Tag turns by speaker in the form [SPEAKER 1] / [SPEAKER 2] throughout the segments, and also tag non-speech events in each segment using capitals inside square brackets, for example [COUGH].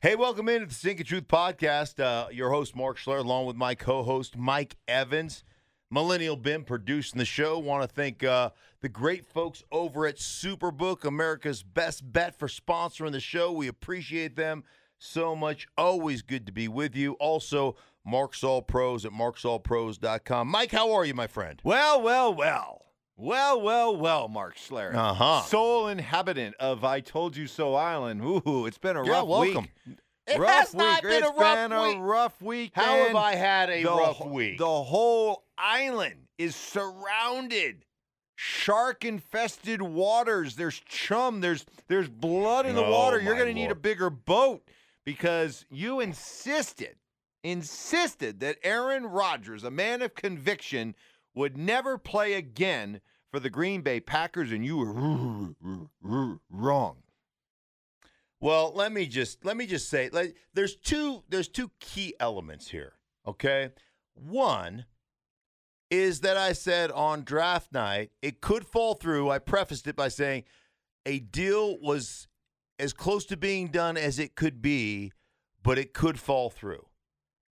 [SPEAKER 1] Hey, welcome into the Sink of Truth podcast. Uh, your host, Mark Schler, along with my co host, Mike Evans. Millennial Bim producing the show. Want to thank uh, the great folks over at Superbook, America's best bet for sponsoring the show. We appreciate them so much. Always good to be with you. Also, Mark's All Pros at marksallpros.com. Mike, how are you, my friend?
[SPEAKER 2] Well, well, well. Well, well, well, Mark Schler.
[SPEAKER 1] Uh-huh.
[SPEAKER 2] Sole inhabitant of I Told You So Island. Ooh, it's been a
[SPEAKER 1] Yeah,
[SPEAKER 2] rough
[SPEAKER 1] welcome.
[SPEAKER 2] week.
[SPEAKER 1] It
[SPEAKER 2] rough
[SPEAKER 1] has not
[SPEAKER 2] week.
[SPEAKER 1] been
[SPEAKER 2] It's
[SPEAKER 1] a rough
[SPEAKER 2] been
[SPEAKER 1] week.
[SPEAKER 2] a rough week.
[SPEAKER 1] How have. I had a
[SPEAKER 2] the,
[SPEAKER 1] rough week?
[SPEAKER 2] The whole island is surrounded. Shark infested waters. There's chum. There's there's blood in the
[SPEAKER 1] Oh,
[SPEAKER 2] water. You're gonna need a bigger boat because you insisted, insisted that Aaron Rodgers, a man of conviction, would never play again for the Green Bay Packers, and you were [LAUGHS] wrong.
[SPEAKER 1] Well, let me just let me just say, like, there's two there's two key elements here. Okay, one is that I said on draft night it could fall through. I prefaced it by saying a deal was as close to being done as it could be, but it could fall through,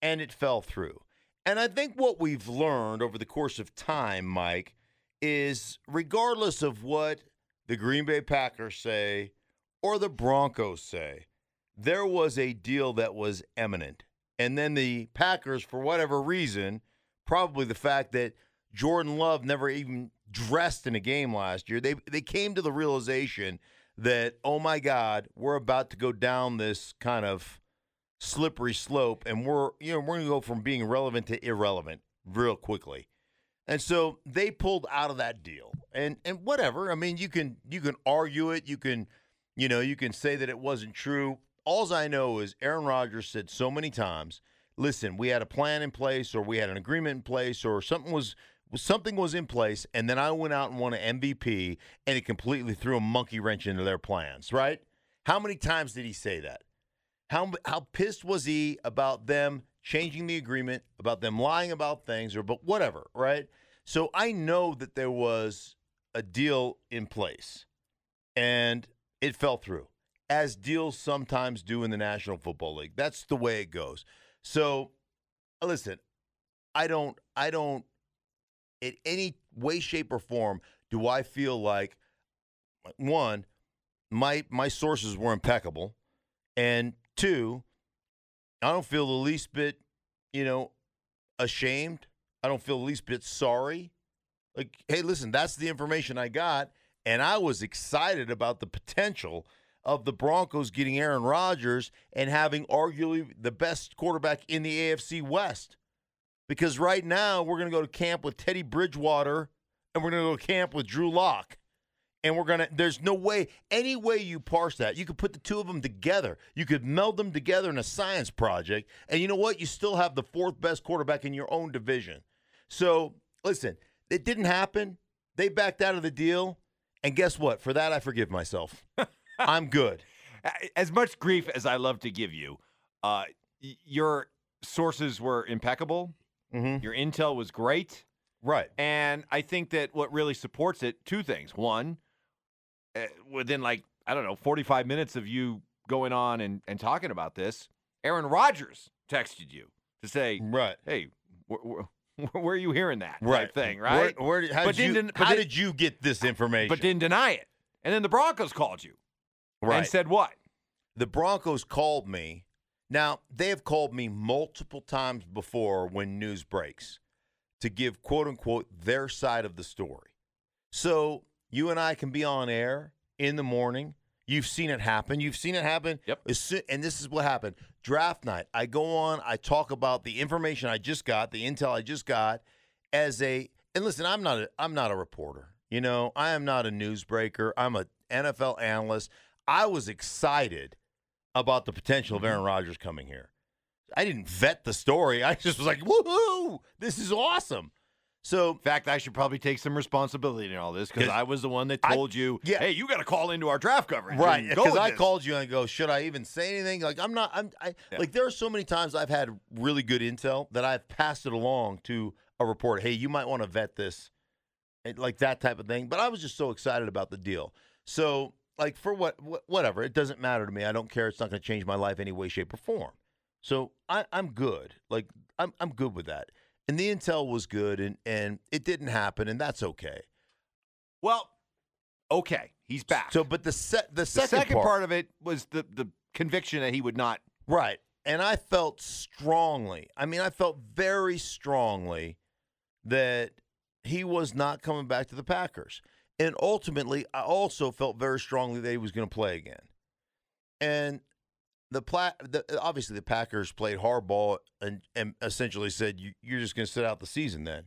[SPEAKER 1] and it fell through. And I think what we've learned over the course of time, Mike, is regardless of what the Green Bay Packers say or the Broncos say, there was a deal that was imminent. And then the Packers, for whatever reason, probably the fact that Jordan Love never even dressed in a game last year, they they came to the realization that, oh my God, we're about to go down this kind of slippery slope and we're you know, we're gonna go from being relevant to irrelevant real quickly. And so they pulled out of that deal. And and whatever. I mean, you can you can argue it, you can you know, you can say that it wasn't true. Alls I know is Aaron Rodgers said so many times, listen, we had a plan in place or we had an agreement in place or something was something was in place and then I went out and won an MVP and it completely threw a monkey wrench into their plans, right? How many times did he say that? How how pissed was he about them changing the agreement, about them lying about things, or but whatever, right? So I know that there was a deal in place, and it fell through, as deals sometimes do in the National Football League. That's the way it goes. So, uh, listen, I don't, I don't, in any way, shape, or form, do I feel like one, my my sources were impeccable. And two, I don't feel the least bit, you know, ashamed. I don't feel the least bit sorry. Like, hey, listen, that's the information I got. And I was excited about the potential of the Broncos getting Aaron Rodgers and having arguably the best quarterback in the AFC West. Because right now, we're going to go to camp with Teddy Bridgewater and we're going to go to camp with Drew Lock and we're gonna there's no way any way you parse that you could put the two of them together you could meld them together in a science project and you know what you still have the fourth best quarterback in your own division so listen it didn't happen they backed out of the deal and guess what for that i forgive myself [LAUGHS] i'm good
[SPEAKER 2] As much grief as I love to give you, uh, your sources were impeccable.
[SPEAKER 1] mm-hmm.
[SPEAKER 2] Your intel was great.
[SPEAKER 1] right
[SPEAKER 2] And I think that what really supports it, two things. One, uh, within like, I don't know, 45 minutes of you going on and, and talking about this, Aaron Rodgers texted you to say,
[SPEAKER 1] right
[SPEAKER 2] hey, [LAUGHS] where are you hearing that type
[SPEAKER 1] right
[SPEAKER 2] thing, right?
[SPEAKER 1] where, where, how,
[SPEAKER 2] But
[SPEAKER 1] did, you, how did you get this [LAUGHS] information
[SPEAKER 2] but didn't deny it. And then the Broncos called you
[SPEAKER 1] right
[SPEAKER 2] and said what?
[SPEAKER 1] the Broncos called me. Now, they have called me multiple times before when news breaks to give quote unquote their side of the story. So you and I can be on air in the morning. You've seen it happen. You've seen it happen.
[SPEAKER 2] Yep.
[SPEAKER 1] and this is what happened. Draft night. I go on, I talk about the information I just got, the intel I just got as a and listen, I'm not a I'm not a reporter. You know, I am not a newsbreaker. I'm a NFL analyst. I was excited about the potential of mm-hmm. Aaron Rodgers coming here. I didn't vet the story. [LAUGHS] I just was like, woohoo, this is awesome. So
[SPEAKER 2] In fact, I should probably take some responsibility in all this because I was the one that
[SPEAKER 1] I-
[SPEAKER 2] told you,
[SPEAKER 1] yeah.
[SPEAKER 2] hey, you got to call into our draft coverage.
[SPEAKER 1] Right, because I
[SPEAKER 2] this."
[SPEAKER 1] called you and I go, should I even say anything? Like I'm not. I'm. I
[SPEAKER 2] Yeah.
[SPEAKER 1] like there are so many times I've had really good intel that I've passed it along to a reporter. Hey, you might want to vet this, and like that type of thing. But I was just so excited about the deal. So like for what, what whatever, it doesn't matter to me. I don't care. It's not going to change my life any way, shape, or form. So I, I'm good. Like I'm I'm good with that. And the intel was good, and and it didn't happen, and that's okay.
[SPEAKER 2] Well, okay, he's back.
[SPEAKER 1] So, but the se- the
[SPEAKER 2] the
[SPEAKER 1] second,
[SPEAKER 2] second,
[SPEAKER 1] part,
[SPEAKER 2] part, of it was the the conviction that he would not.
[SPEAKER 1] right? And I felt strongly. I mean, I felt very strongly that he was not coming back to the Packers. And ultimately, I also felt very strongly that he was going to play again. And the, pla- the obviously the Packers played hardball and, and essentially said you, you're just going to sit out the season then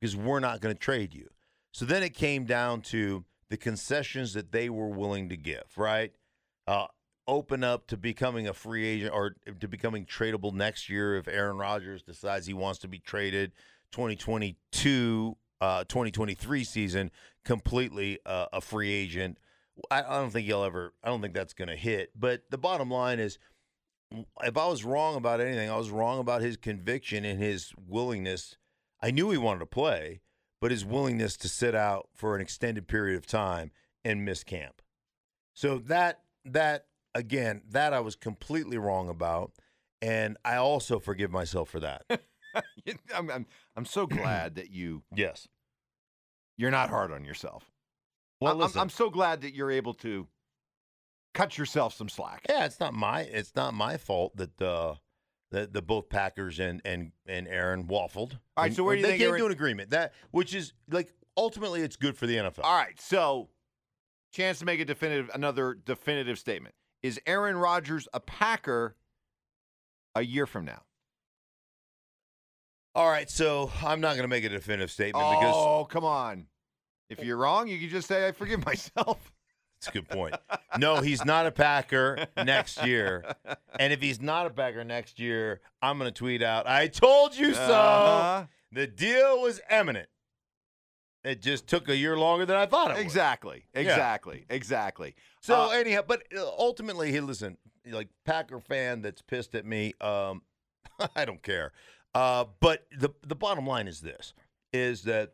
[SPEAKER 1] because we're not going to trade you. So then it came down to the concessions that they were willing to give, right? Uh, open up to becoming a free agent or to becoming tradable next year if Aaron Rodgers decides he wants to be traded 2022 uh, 2023 season completely uh, a free agent. I, I don't think he'll ever. I don't think that's going to hit. But the bottom line is, if I was wrong about anything, I was wrong about his conviction and his willingness. I knew he wanted to play, but his willingness to sit out for an extended period of time and miss camp. So that that again, that I was completely wrong about, and I also forgive myself for that. [LAUGHS]
[SPEAKER 2] I'm, I'm I'm so [CLEARS THROAT] glad that you
[SPEAKER 1] yes.
[SPEAKER 2] you're not hard on yourself.
[SPEAKER 1] Well,
[SPEAKER 2] I'm. I'm so glad that you're able to cut yourself some slack.
[SPEAKER 1] Yeah, it's not my it's not my fault that uh that the both Packers and and and Aaron waffled.
[SPEAKER 2] All right, so where do you
[SPEAKER 1] they
[SPEAKER 2] think
[SPEAKER 1] came to an agreement that which is like ultimately it's good for the NFL.
[SPEAKER 2] All right, so chance to make a definitive another definitive statement. Is Aaron Rodgers a Packer a year from now?
[SPEAKER 1] All right, so I'm not going to make a definitive statement because
[SPEAKER 2] Oh, come on. If you're wrong, you can just say I forgive myself.
[SPEAKER 1] That's a good point. No, he's not a Packer next year, and if he's not a Packer next year, I'm going to tweet out, "I told you so."
[SPEAKER 2] Uh-huh.
[SPEAKER 1] The deal was imminent. It just took a year longer than I thought it would.
[SPEAKER 2] Exactly. Exactly. Exactly.
[SPEAKER 1] So
[SPEAKER 2] Uh,
[SPEAKER 1] anyhow, but uh, ultimately, he listen, like Packer fan that's pissed at me. Um, [LAUGHS] I don't care. Uh, but the the bottom line is this: is that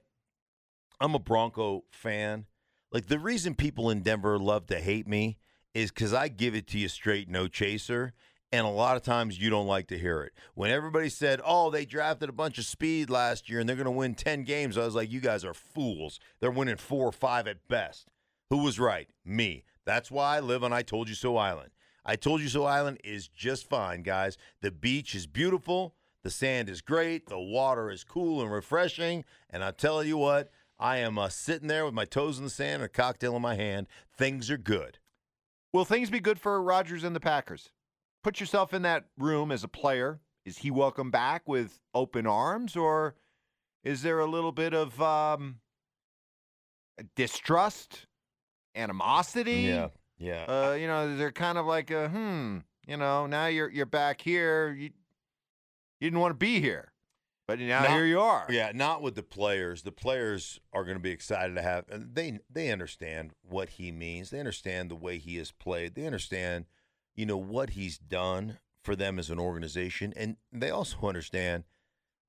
[SPEAKER 1] I'm a Bronco fan. Like the reason people in Denver love to hate me is because I give it to you straight, no chaser. And a lot of times you don't like to hear it. When everybody said, oh, they drafted a bunch of speed last year and they're going to win 10 games, I was like, you guys are fools. They're winning four or five at best. Who was right? Me. That's why I live on I Told You So Island. I Told You So Island is just fine, guys. The beach is beautiful. The sand is great. The water is cool and refreshing. And I tell you what, I am uh, sitting there with my toes in the sand and a cocktail in my hand. Things are good.
[SPEAKER 2] Will things be good for Rodgers and the Packers? Put yourself in that room as a player. Is he welcome back with open arms, or is there a little bit of um, distrust, animosity?
[SPEAKER 1] Yeah. Yeah.
[SPEAKER 2] Uh, you know, they're kind of like a hmm. You know, now you're you're back here. You you didn't want to be here, but now
[SPEAKER 1] Not-
[SPEAKER 2] here you are.
[SPEAKER 1] Yeah, not with the players. The players are going to be excited to have, and they they understand what he means. They understand the way he has played. They understand, you know, what he's done for them as an organization, and they also [LAUGHS] understand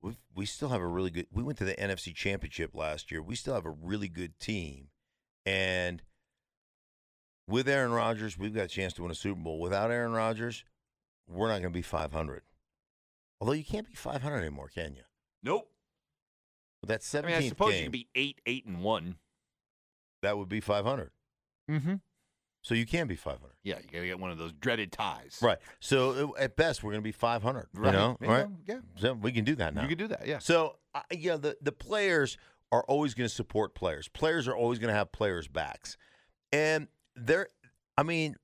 [SPEAKER 1] we we still have a really good. We went to the NFC Championship last year. We still have a really good team, and with Aaron Rodgers, we've got a chance to win a Super Bowl. Without Aaron Rodgers, we're not going to be 500. Although you can't be 500 anymore, can you?
[SPEAKER 2] Nope.
[SPEAKER 1] With that 17th
[SPEAKER 2] I mean, I suppose
[SPEAKER 1] game,
[SPEAKER 2] you can be eight, eight, and one.
[SPEAKER 1] that would be 500.
[SPEAKER 2] Mm-hmm.
[SPEAKER 1] So you can be 500.
[SPEAKER 2] Yeah, you gotta get one of those dreaded ties.
[SPEAKER 1] Right. So uh, at best, we're going to be 500.
[SPEAKER 2] Right.
[SPEAKER 1] You know,
[SPEAKER 2] Yeah,
[SPEAKER 1] right?
[SPEAKER 2] Yeah.
[SPEAKER 1] So we can do that now.
[SPEAKER 2] You can do that. Yeah.
[SPEAKER 1] So uh, yeah, the the players are always going to support players. Players are always going to have players' backs, and they're. I mean,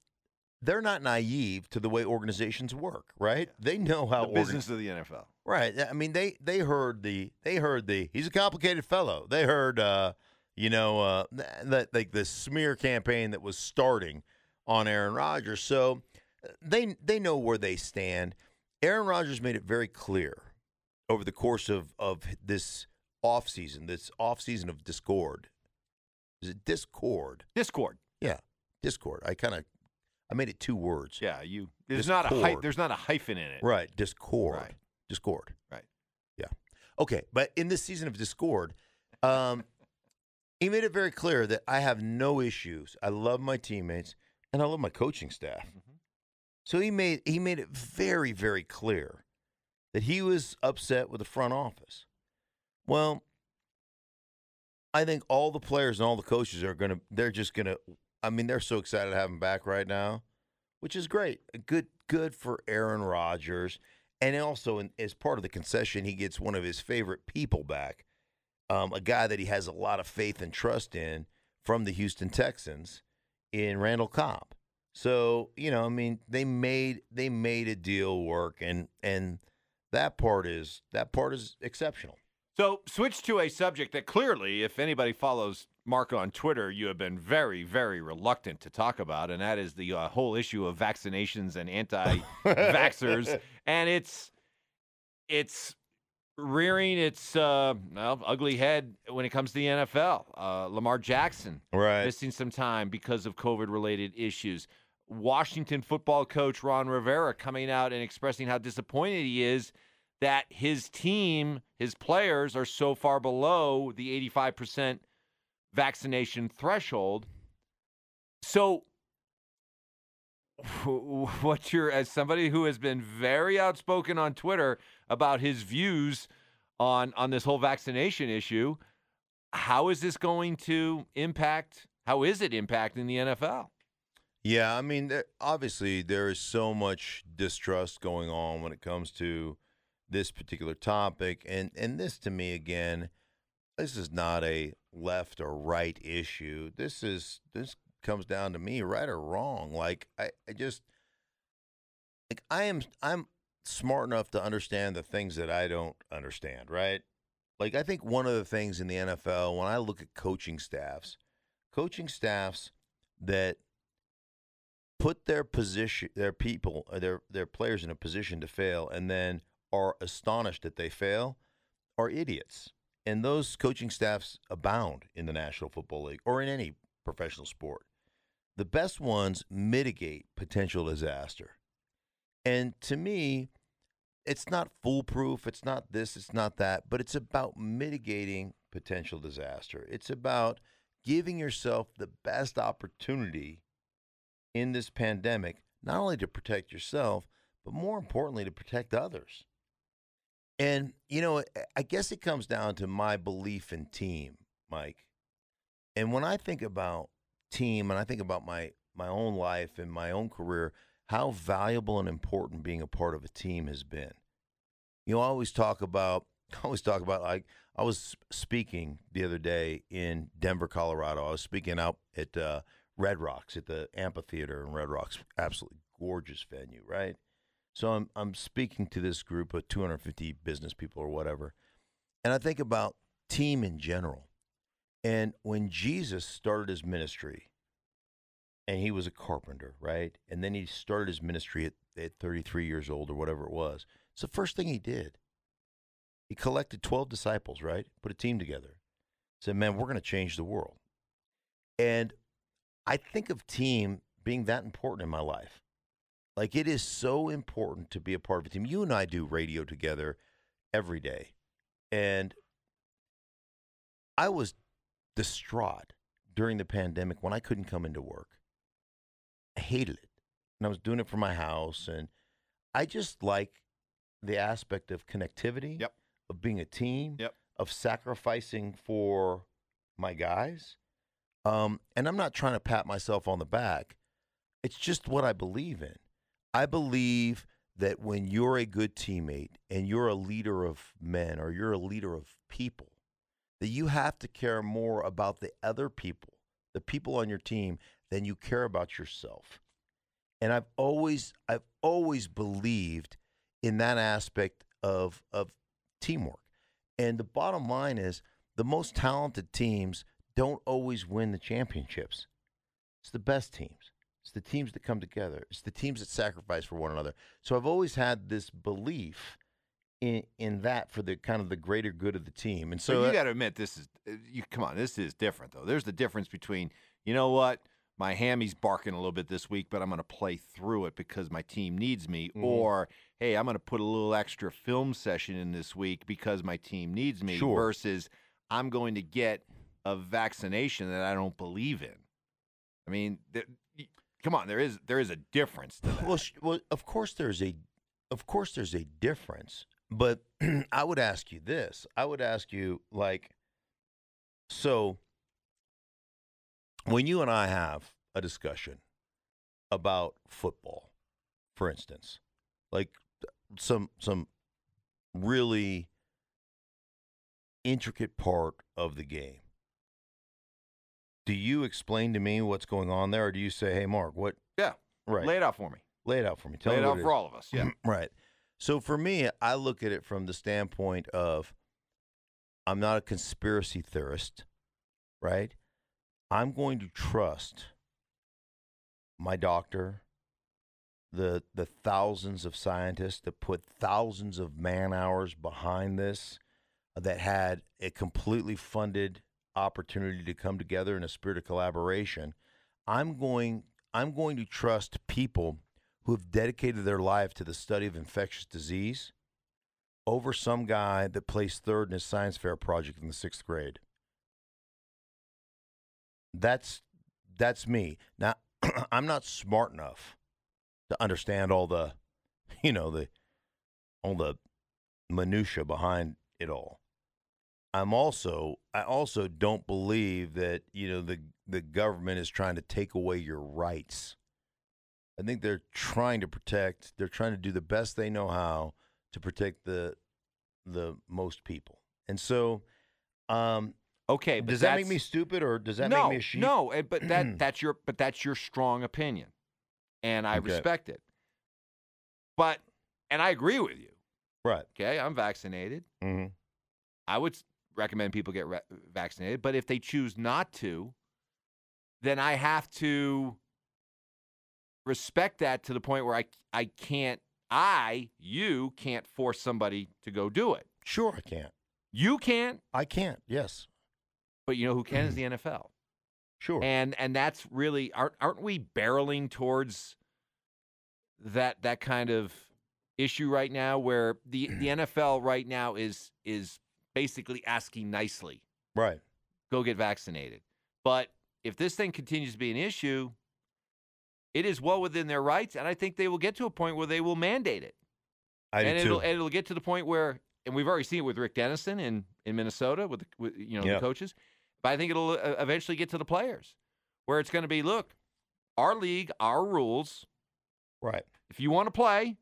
[SPEAKER 1] they're not naive to the way organizations work. Right? They know how
[SPEAKER 2] the
[SPEAKER 1] organ-
[SPEAKER 2] business of the NFL.
[SPEAKER 1] Right. I mean, they they heard the they heard the he's a complicated fellow. They heard uh, you know, uh, that like the smear campaign that was starting on Aaron Rodgers. So uh, they they know where they stand. Aaron Rodgers made it very clear over the course of of this offseason, this offseason of discord. Is it discord?
[SPEAKER 2] Discord.
[SPEAKER 1] Yeah, discord. I kind of I made it two words.
[SPEAKER 2] Yeah, you. There's not a hy- There's not a hyphen in it.
[SPEAKER 1] Right, discord.
[SPEAKER 2] Right.
[SPEAKER 1] Discord.
[SPEAKER 2] Right.
[SPEAKER 1] Yeah. Okay, but in this season of discord, um, he made it very clear that I have no issues. I love my teammates. and I love my coaching staff.
[SPEAKER 2] Mhm.
[SPEAKER 1] So he made he made it very very clear that he was upset with the front office. Well, I think all the players and all the coaches are going to they're just going to I mean they're so excited to have him back right now, which is great. Good good for Aaron Rodgers and also in, as part of the concession he gets one of his favorite people back. Um, a guy that he has a lot of faith and trust in from the Houston Texans in Randall Cobb. So, you know, I mean, they made they made a deal work and and that part is that part is exceptional.
[SPEAKER 2] So, switch to a subject that clearly, if anybody follows Mark on Twitter, you have been very, very reluctant to talk about, and that is the uh, whole issue of vaccinations and anti-vaxxers, [LAUGHS] and it's it's rearing its uh, well, ugly head when it comes to the NFL. Uh, Lamar Jackson
[SPEAKER 1] Right.
[SPEAKER 2] missing some time because of COVID-related issues. Washington football coach Ron Rivera coming out and expressing how disappointed he is that his team, his players are so far below the 85% vaccination threshold. So [LAUGHS] what's your as somebody who has been very outspoken on Twitter about his views on on this whole vaccination issue, how is this going to impact how is it impacting the NFL?
[SPEAKER 1] Yeah, I mean, obviously there is so much distrust going on when it comes to this particular topic, and and this to me again, this is not a left or right issue. This is this comes down to me, right or wrong. Like I, I just like I am I'm smart enough to understand the things that I don't understand, right? Like I think one of the things in the NFL when I look at coaching staffs, coaching staffs that put their position their people their their players in a position to fail and then are astonished that they fail are idiots. And those coaching staffs abound in the National Football League or in any professional sport. The best ones mitigate potential disaster. And to me, it's not foolproof, it's not this, it's not that, but it's about mitigating potential disaster. It's about giving yourself the best opportunity in this pandemic, not only to protect yourself, but more importantly, to protect others. And, you know, I guess it comes down to my belief in team, Mike. And when I think about team and I think about my, my own life and my own career, how valuable and important being a part of a team has been. You know, I always talk about, [LAUGHS] I always talk about, like, I was speaking the other day in Denver, Colorado. I was speaking out at uh, Red Rocks at the amphitheater in Red Rocks. Absolutely gorgeous venue, right? So I'm I'm speaking to this group of 250 business people or whatever, and I think about team in general. And when Jesus started his ministry, and he was a carpenter, right? And then he started his ministry at, at 33 years old or whatever it was. It's the first thing he did. He collected 12 disciples, right? Put a team together. Said, man, we're going to change the world. And I think of team being that important in my life. Like it is so important to be a part of a team. You and I do radio together every day. And I was distraught during the pandemic when I couldn't come into work. I hated it. And I was doing it from my house. And I just like the aspect of connectivity,
[SPEAKER 2] Yep.
[SPEAKER 1] of being a team,
[SPEAKER 2] Yep.
[SPEAKER 1] of sacrificing for my guys. Um, and I'm not trying to pat myself on the back. It's just what I believe in. I believe that when you're a good teammate and you're a leader of men or you're a leader of people, that you have to care more about the other people, the people on your team, than you care about yourself. And I've always I've always believed in that aspect of of teamwork. And the bottom line is the most talented teams don't always win the championships. It's the best teams. It's the teams that come together. It's the teams that sacrifice for one another. So I've always had this belief in in that for the kind of the greater good of the team. And
[SPEAKER 2] So
[SPEAKER 1] so,
[SPEAKER 2] you got to admit this is uh, you. Come on, this is different though. There's the difference between you know what my hammy's barking a little bit this week, but I'm going to play through it because my team needs me,
[SPEAKER 1] Mhm.
[SPEAKER 2] or hey, I'm going to put a little extra film session in this week because my team needs me.
[SPEAKER 1] Sure.
[SPEAKER 2] Versus I'm going to get a vaccination that I don't believe in. I mean, th- come on, there is there is a difference to that.
[SPEAKER 1] Well, sh- well, of course there's a, of course there's a difference. But [CLEARS THROAT] I would ask you this. I would ask you like, so when you and I have a discussion about football, for instance, like some some really intricate part of the game. Do you explain to me what's going on there, or do you say, "Hey, Mark, what?"
[SPEAKER 2] Yeah.
[SPEAKER 1] right.
[SPEAKER 2] Lay it out for me.
[SPEAKER 1] Lay it out for me. Tell
[SPEAKER 2] Lay it out for
[SPEAKER 1] is.
[SPEAKER 2] all of us. Yeah. [CLEARS THROAT]
[SPEAKER 1] right. So for me, I look at it from the standpoint of I'm not a conspiracy theorist, right? I'm going to trust my doctor, the the thousands of scientists that put thousands of man hours behind this, that had a completely funded opportunity to come together in a spirit of collaboration. I'm going I'm going to trust people who have dedicated their life to the study of infectious disease over some guy that placed third in his science fair project in the sixth grade. That's that's me. Now [CLEARS THROAT] I'm not smart enough to understand all the [LAUGHS] you know the all the minutia behind it all. I'm also I also don't believe that you know the the government is trying to take away your rights. I think they're trying to protect. They're trying to do the best they know how to protect the the most people. And so, um,
[SPEAKER 2] Okay, but
[SPEAKER 1] does that make me stupid or does that
[SPEAKER 2] no,
[SPEAKER 1] make me a sheep?
[SPEAKER 2] No, eh, but [CLEARS THROAT] that that's your but that's your strong opinion, and I
[SPEAKER 1] Okay.
[SPEAKER 2] respect it. But and I agree with you.
[SPEAKER 1] Right.
[SPEAKER 2] Okay, I'm vaccinated.
[SPEAKER 1] hmm
[SPEAKER 2] I would recommend people get re- vaccinated, but if they choose not to, then I have to respect that to the point where I I can't I you can't force somebody to go do it.
[SPEAKER 1] Sure, I can't.
[SPEAKER 2] You can't,
[SPEAKER 1] I can't. Yes.
[SPEAKER 2] but you know who can is the [CLEARS THROAT] NFL.
[SPEAKER 1] Sure.
[SPEAKER 2] And and that's really aren't aren't we barreling towards that that kind of issue right now where the the [CLEARS THROAT] NFL right now is is basically asking nicely,
[SPEAKER 1] right.
[SPEAKER 2] go get vaccinated. But if this thing continues to be an issue, it is well within their rights, and I think they will get to a point where they will mandate it.
[SPEAKER 1] I
[SPEAKER 2] and
[SPEAKER 1] do
[SPEAKER 2] it'll
[SPEAKER 1] too.
[SPEAKER 2] and it'll get to the point where and we've already seen it with Rick Dennison in in Minnesota with, the, with you know
[SPEAKER 1] Yeah.
[SPEAKER 2] the coaches. But I think it'll uh, eventually get to the players where it's going to be look, our league, our rules.
[SPEAKER 1] right.
[SPEAKER 2] If you want to play,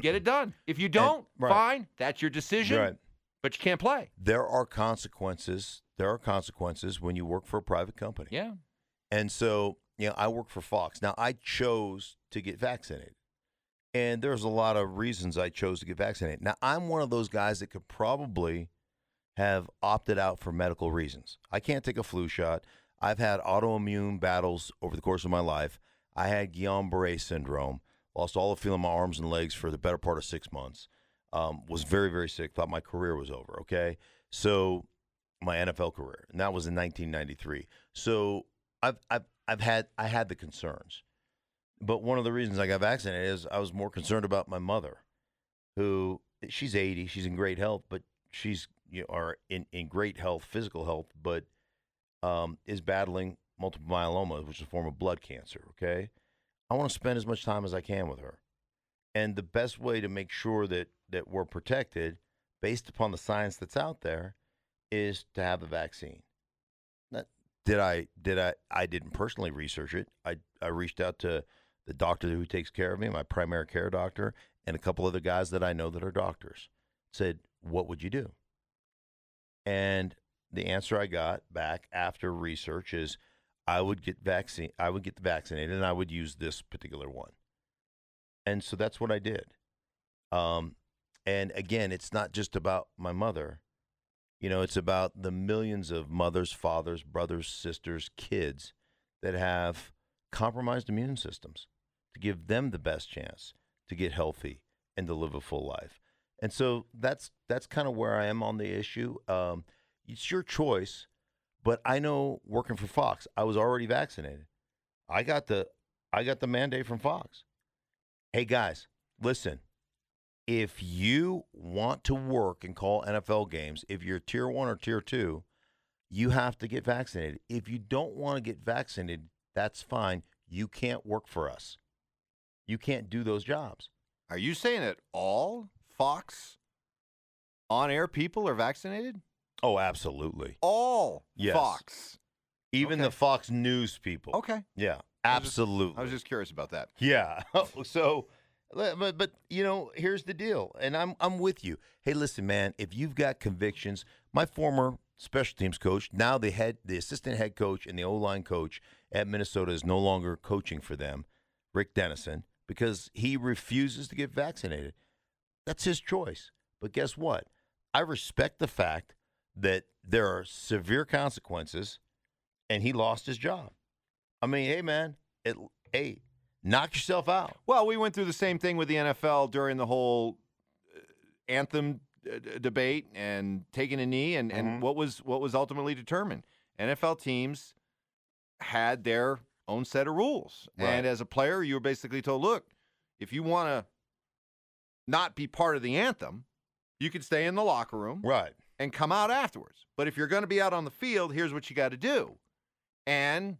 [SPEAKER 2] get it done. If you don't,
[SPEAKER 1] right.
[SPEAKER 2] fine, that's your decision.
[SPEAKER 1] Right.
[SPEAKER 2] But you can't play.
[SPEAKER 1] There are consequences. There are consequences when you work for a private company.
[SPEAKER 2] Yeah.
[SPEAKER 1] And so, you know, I work for Fox. Now, I chose to get vaccinated. And there's a lot of reasons I chose to get vaccinated. Now, I'm one of those guys that could probably have opted out for medical reasons. I can't take a flu shot. I've had autoimmune battles over the course of my life. I had Guillain-Barré syndrome, lost all the feeling in my arms and legs for the better part of six months. Um, was very, very sick. Thought my career was over. Okay, so my NFL career, and that was in 1993. So I've I've I've had I had the concerns, but one of the reasons I got vaccinated is I was more concerned about my mother, who she's 80, she's in great health, but she's you know, are in in great health, physical health, but um, is battling multiple myeloma, which is a form of blood cancer. Okay, I want to spend as much time as I can with her, and the best way to make sure that that we're protected, based upon the science that's out there, is to have a vaccine. Did I did I I didn't personally research it. I I reached out to the doctor who takes care of me, my primary care doctor, and a couple other guys that I know that are doctors. Said, "What would you do?" And the answer I got back after research is I would get vaccine I would get vaccinated and I would use this particular one. And so that's what I did. Um and again, it's not just about my mother. You know, it's about the millions of mothers, fathers, brothers, sisters, kids that have compromised immune systems to give them the best chance to get healthy and to live a full life. And so that's that's kind of where I am on the issue. Um, it's your choice, but I know working for Fox, I was already vaccinated. I got the I got the mandate from Fox. Hey guys, listen. If you want to work and call NFL games, if you're tier 1 or tier 2, you have to get vaccinated. If you don't want to get vaccinated, that's fine. you can't work for us. You can't do those jobs.
[SPEAKER 2] Are you saying that all Fox on air people are vaccinated?
[SPEAKER 1] Oh, absolutely.
[SPEAKER 2] All
[SPEAKER 1] Yes.
[SPEAKER 2] Fox.
[SPEAKER 1] Even
[SPEAKER 2] Okay.
[SPEAKER 1] the Fox News people.
[SPEAKER 2] Okay.
[SPEAKER 1] Yeah,
[SPEAKER 2] I was just-
[SPEAKER 1] absolutely.
[SPEAKER 2] I was just curious about that.
[SPEAKER 1] Yeah. [LAUGHS] Oh, so, but but you know, here's the deal, and I'm I'm with you. Hey, listen, man. If you've got convictions, my former special teams coach, now the head, the assistant head coach, and the O line coach at Minnesota is no longer coaching for them, Rick Dennison, because he refuses to get vaccinated. That's his choice. But guess what? I respect the fact that there are severe consequences, and he lost his job. I mean, hey, man, it, hey, knock yourself out.
[SPEAKER 2] Well, we went through the same thing with the NFL during the whole uh, anthem uh, debate and taking a knee, and,
[SPEAKER 1] Mhm.
[SPEAKER 2] and what was what was ultimately determined. NFL teams had their own set of rules,
[SPEAKER 1] Right.
[SPEAKER 2] and as a player, you were basically told, "Look, if you want to not be part of the anthem, you can stay in the locker room
[SPEAKER 1] Right.
[SPEAKER 2] and come out afterwards. But if you're going to be out on the field, here's what you got to do." And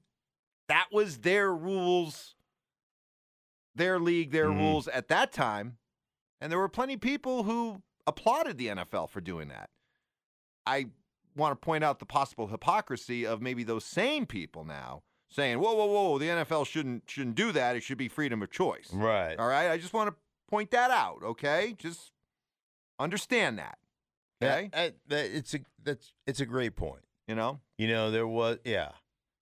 [SPEAKER 2] that was their rules, their league, their
[SPEAKER 1] Mhm.
[SPEAKER 2] rules at that time. And there were plenty of people who applauded the NFL for doing that. I want to point out the possible hypocrisy of maybe those same people now saying, "Whoa, whoa, whoa! The NFL shouldn't shouldn't do that. It should be freedom of choice."
[SPEAKER 1] Right.
[SPEAKER 2] All right, I just want to point that out. Okay, just understand that. Okay,
[SPEAKER 1] That- that- that- it's a that's it's a great point.
[SPEAKER 2] you know,
[SPEAKER 1] You know, there was yeah.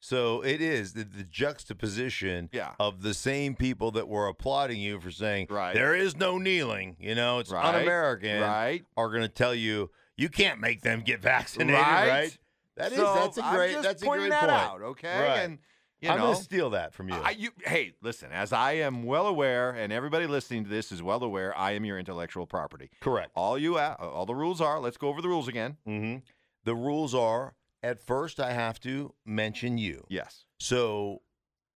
[SPEAKER 1] So it is the, the juxtaposition
[SPEAKER 2] yeah.
[SPEAKER 1] of the same people that were applauding you for saying
[SPEAKER 2] Right.
[SPEAKER 1] there is no kneeling, you know, it's
[SPEAKER 2] Right.
[SPEAKER 1] un-American,
[SPEAKER 2] Right.
[SPEAKER 1] are going to tell you you can't make them get vaccinated,
[SPEAKER 2] Right.
[SPEAKER 1] right? That is
[SPEAKER 2] So,
[SPEAKER 1] that's a
[SPEAKER 2] I'm
[SPEAKER 1] great
[SPEAKER 2] just
[SPEAKER 1] that's a great
[SPEAKER 2] that
[SPEAKER 1] point.
[SPEAKER 2] out, okay?
[SPEAKER 1] Right.
[SPEAKER 2] And you
[SPEAKER 1] I'm
[SPEAKER 2] know,
[SPEAKER 1] to steal that from you.
[SPEAKER 2] I, you, hey, listen. As I am well aware, and everybody listening to this is well aware, I am your intellectual property.
[SPEAKER 1] Correct.
[SPEAKER 2] All you, all the rules are. Let's go over the rules again.
[SPEAKER 1] hmm The rules are at first I have to mention you.
[SPEAKER 2] Yes.
[SPEAKER 1] So,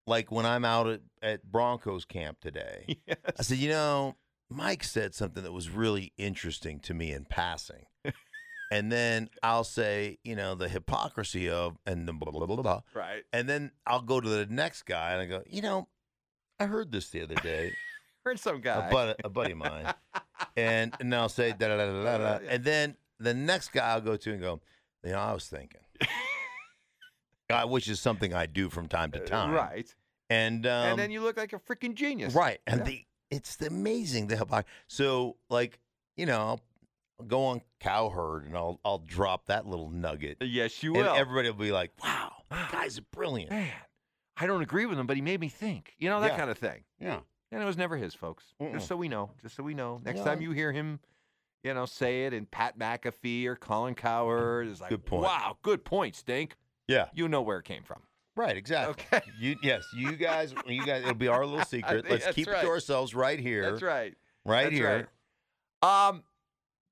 [SPEAKER 1] like when I'm out at, at Broncos camp today, [LAUGHS] I said, you know, Mike said something that was really interesting to me in passing. [LAUGHS] and then I'll say, you know, the hypocrisy of, and the blah, blah, blah, blah.
[SPEAKER 2] Right.
[SPEAKER 1] And then I'll go to the next guy and I go, you know, I heard this the other day, [LAUGHS]
[SPEAKER 2] Heard some guy.
[SPEAKER 1] a, bud, a buddy of mine. And, and I'll say, da da da da. da. And then the next guy I'll go to and go, you know, I was thinking. [LAUGHS] Uh, which is something I do from time to time.
[SPEAKER 2] Right.
[SPEAKER 1] And, um,
[SPEAKER 2] and then you look like a freaking genius.
[SPEAKER 1] Right. And
[SPEAKER 2] Yeah.
[SPEAKER 1] the it's amazing the hypocrisy. So like, you know, I'll, go on Cowherd and I'll I'll drop that little nugget.
[SPEAKER 2] Yes, you
[SPEAKER 1] and
[SPEAKER 2] will.
[SPEAKER 1] everybody will be like, Wow,
[SPEAKER 2] Wow.
[SPEAKER 1] that guy's brilliant.
[SPEAKER 2] Man, I don't agree with him, but he made me think. You know that
[SPEAKER 1] Yeah.
[SPEAKER 2] kind of thing.
[SPEAKER 1] Yeah.
[SPEAKER 2] And it was never his, folks.
[SPEAKER 1] Mm-mm.
[SPEAKER 2] Just so we know. Just so we know. Next
[SPEAKER 1] Yeah.
[SPEAKER 2] time you hear him, you know, say it in Pat McAfee or Colin Cowherd, it's like,
[SPEAKER 1] Good point.
[SPEAKER 2] wow, good point, Stink.
[SPEAKER 1] Yeah.
[SPEAKER 2] You know where it came from.
[SPEAKER 1] Right, exactly.
[SPEAKER 2] Okay. [LAUGHS]
[SPEAKER 1] You yes, you guys you guys it'll be our little [LAUGHS] secret. Let's keep it to ourselves right here.
[SPEAKER 2] That's right.
[SPEAKER 1] Right
[SPEAKER 2] That's
[SPEAKER 1] here.
[SPEAKER 2] right. Um,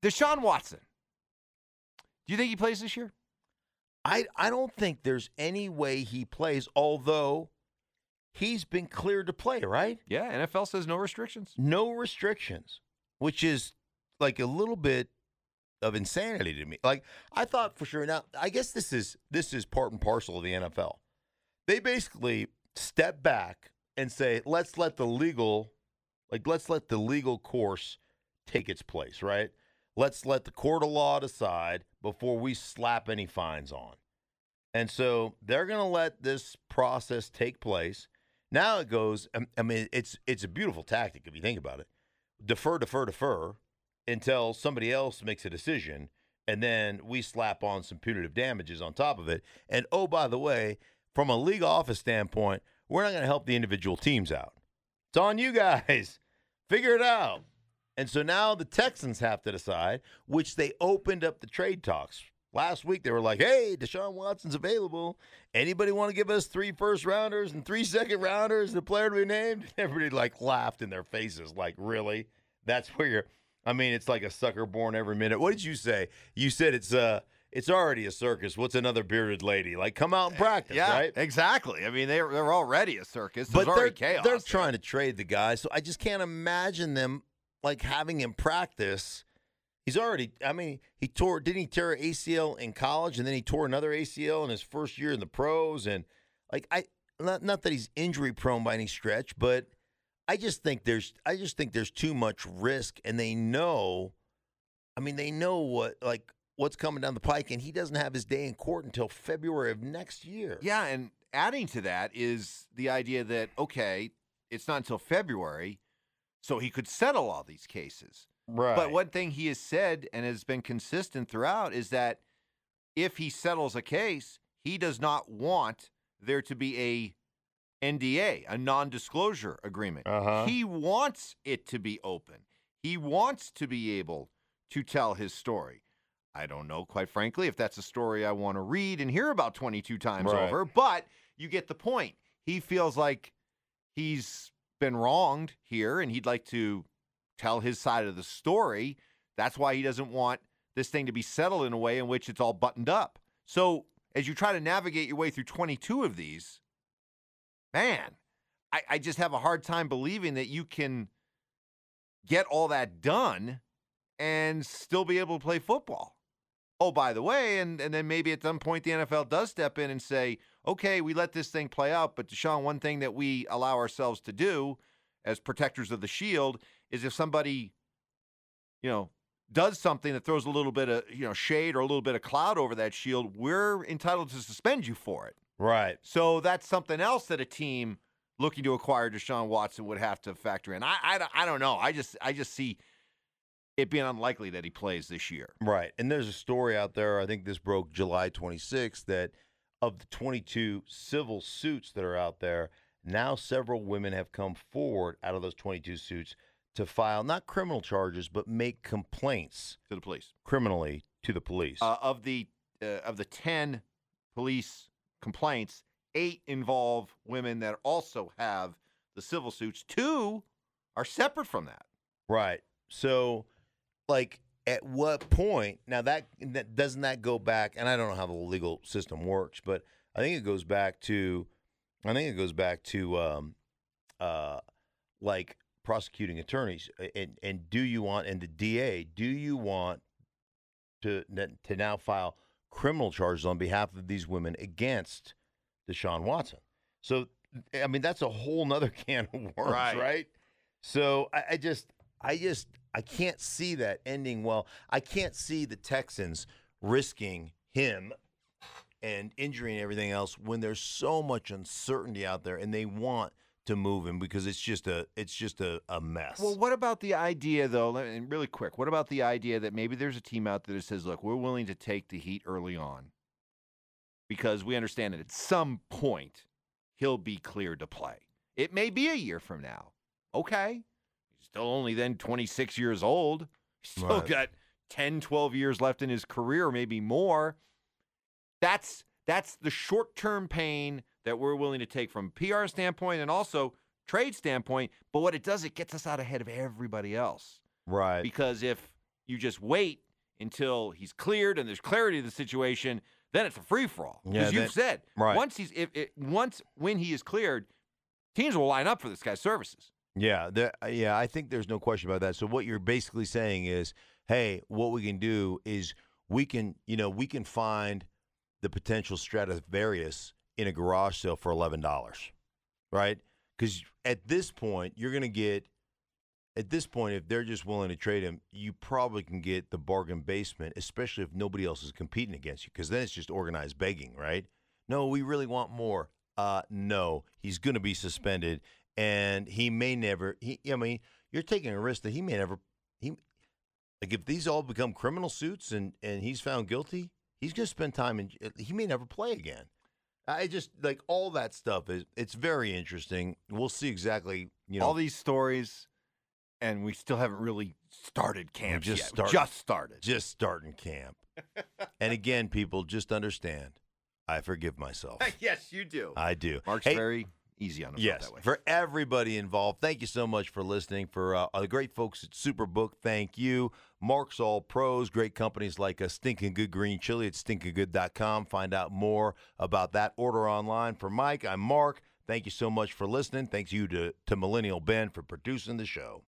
[SPEAKER 2] Deshaun Watson. Do you think he plays this year?
[SPEAKER 1] I I don't think there's any way he plays, although he's been cleared to play, right?
[SPEAKER 2] Yeah, NFL says no restrictions.
[SPEAKER 1] no restrictions, which is like a little bit of insanity to me. Like I thought for sure. Now I guess this is this is part and parcel of the NFL. They basically step back and say, let's let the legal, like let's let the legal course take its place, right? Let's let the court of law decide before we slap any fines on. And so they're going to let this process take place. Now it goes. I mean, it's it's a beautiful tactic if you think about it. Defer, defer, defer until somebody else makes a decision, and then we slap on some punitive damages on top of it. And oh, by the way, from a league office standpoint, we're not going to help the individual teams out. It's on you guys. [LAUGHS] Figure it out. And so now the Texans have to decide, which they opened up the trade talks. Last week they were like, hey, Deshaun Watson's available. Anybody want to give us three first rounders and three second rounders, the player to be named? [LAUGHS] Everybody like laughed in their faces, like, really? That's where you're I mean, it's like a sucker born every minute. What did you say? You said it's uh it's already a circus. What's another bearded lady? Like come out and practice,
[SPEAKER 2] yeah,
[SPEAKER 1] right?
[SPEAKER 2] exactly. I mean, they're they're already a circus.
[SPEAKER 1] but they're,
[SPEAKER 2] already chaos.
[SPEAKER 1] they're trying to trade the guy, so I just can't imagine them like having him practice. He's already. I mean, he tore. Didn't he tear an ACL in college, and then he tore another ACL in his first year in the pros? And like I not not that he's injury prone by any stretch, but I just think there's I just think there's too much risk, and they know. I mean, they know what like what's coming down the pike, and he doesn't have his day in court until February of next year.
[SPEAKER 2] Yeah, and adding to that is the idea that okay, it's not until February, so he could settle all these cases.
[SPEAKER 1] right.
[SPEAKER 2] But one thing he has said and has been consistent throughout is that if he settles a case, he does not want there to be a NDA, a non-disclosure agreement.
[SPEAKER 1] Uh-huh.
[SPEAKER 2] He wants it to be open. He wants to be able to tell his story. I don't know, quite frankly, if that's a story I want to read and hear about 22 times
[SPEAKER 1] Right.
[SPEAKER 2] over, but you get the point. He feels like he's been wronged here and he'd like to tell his side of the story. That's why he doesn't want this thing to be settled in a way in which it's all buttoned up. So, as you try to navigate your way through 22 of these, man, I, I just have a hard time believing that you can get all that done and still be able to play football. Oh, by the way, and, and then maybe at some point the NFL does step in and say, okay, we let this thing play out, but Deshaun, one thing that we allow ourselves to do as protectors of the shield is if somebody, you know, does something that throws a little bit of, you know, shade or a little bit of cloud over that shield, we're entitled to suspend you for it.
[SPEAKER 1] Right.
[SPEAKER 2] So that's something else that a team looking to acquire Deshaun Watson would have to factor in. I, I, don't- I don't know. I just I just see it being unlikely that he plays this year.
[SPEAKER 1] Right. And there's a story out there, I think this broke July 26th, that of the 22 civil suits that are out there, now several women have come forward out of those 22 suits to file not criminal charges, but make complaints
[SPEAKER 2] To the police.
[SPEAKER 1] criminally to the police.
[SPEAKER 2] Uh, of the uh, of the ten police complaints, eight involve women that also have the civil suits. Two are separate from that.
[SPEAKER 1] Right. So, like, at what point? Now that, that doesn't that go back? And I don't know how the legal system works, but I think it goes back to, I think it goes back to, um, uh, like prosecuting attorneys. And and do you want and the DA? Do you want to to now file criminal charges on behalf of these women against Deshaun Watson? So, I mean, that's a whole nother [LAUGHS] can of worms,
[SPEAKER 2] Right.
[SPEAKER 1] right? So I, I just, I just, I can't see that ending well. I can't see the Texans risking him and injury and everything else when there's so much uncertainty out there, and they want to move him because it's just a, it's just a, a mess.
[SPEAKER 2] Well, what about the idea, though, and really quick, what about the idea that maybe there's a team out there that says, look, we're willing to take the heat early on because we understand that at some point he'll be cleared to play. It may be a year from now. Okay. He's still only then 26 years old. He's still
[SPEAKER 1] Right.
[SPEAKER 2] got 10, 12 years left in his career, maybe more. That's that's the short-term pain that we're willing to take from PR standpoint and also trade standpoint. But what it does, it gets us out ahead of everybody else.
[SPEAKER 1] right.
[SPEAKER 2] Because if you just wait until he's cleared and there's clarity of the situation, then it's a free for all.
[SPEAKER 1] Yeah,
[SPEAKER 2] you've said
[SPEAKER 1] right.
[SPEAKER 2] once he's if it, once when he is cleared, teams will line up for this guy's services.
[SPEAKER 1] Yeah, there, yeah, I think there's no question about that. So what you're basically saying is, hey, what we can do is we can, you know, we can find the potential Stradivarius in a garage sale for eleven dollars, right? Because at this point, you're going to get. At this point, if they're just willing to trade him, you probably can get the bargain basement, especially if nobody else is competing against you, because then it's just organized begging, right? No, we really want more. Uh, no, he's going to be suspended, and he may never. He, I mean, you're taking a risk that he may never. He, like, if these all become criminal suits and and he's found guilty, he's going to spend time and He may never play again. I just like all that stuff is. It's very interesting. We'll see exactly. You know,
[SPEAKER 2] All these stories, and we still haven't really started camp
[SPEAKER 1] just
[SPEAKER 2] yet. We
[SPEAKER 1] started.
[SPEAKER 2] just started.
[SPEAKER 1] just starting camp. [LAUGHS] and again, people just understand. I forgive myself. [LAUGHS]
[SPEAKER 2] yes, you do.
[SPEAKER 1] I do.
[SPEAKER 2] Mark's
[SPEAKER 1] Hey,
[SPEAKER 2] very easy on himself
[SPEAKER 1] Yes,
[SPEAKER 2] that way.
[SPEAKER 1] for everybody involved, thank you so much for listening. For uh, the great folks at Superbook, thank you. Mark's All Pros, great companies like a Stinking Good Green Chili at stinkinggood.com. Find out more about that. Order online. For Mike, I'm Mark. Thank you so much for listening. Thanks you to, to Millennial Ben for producing the show.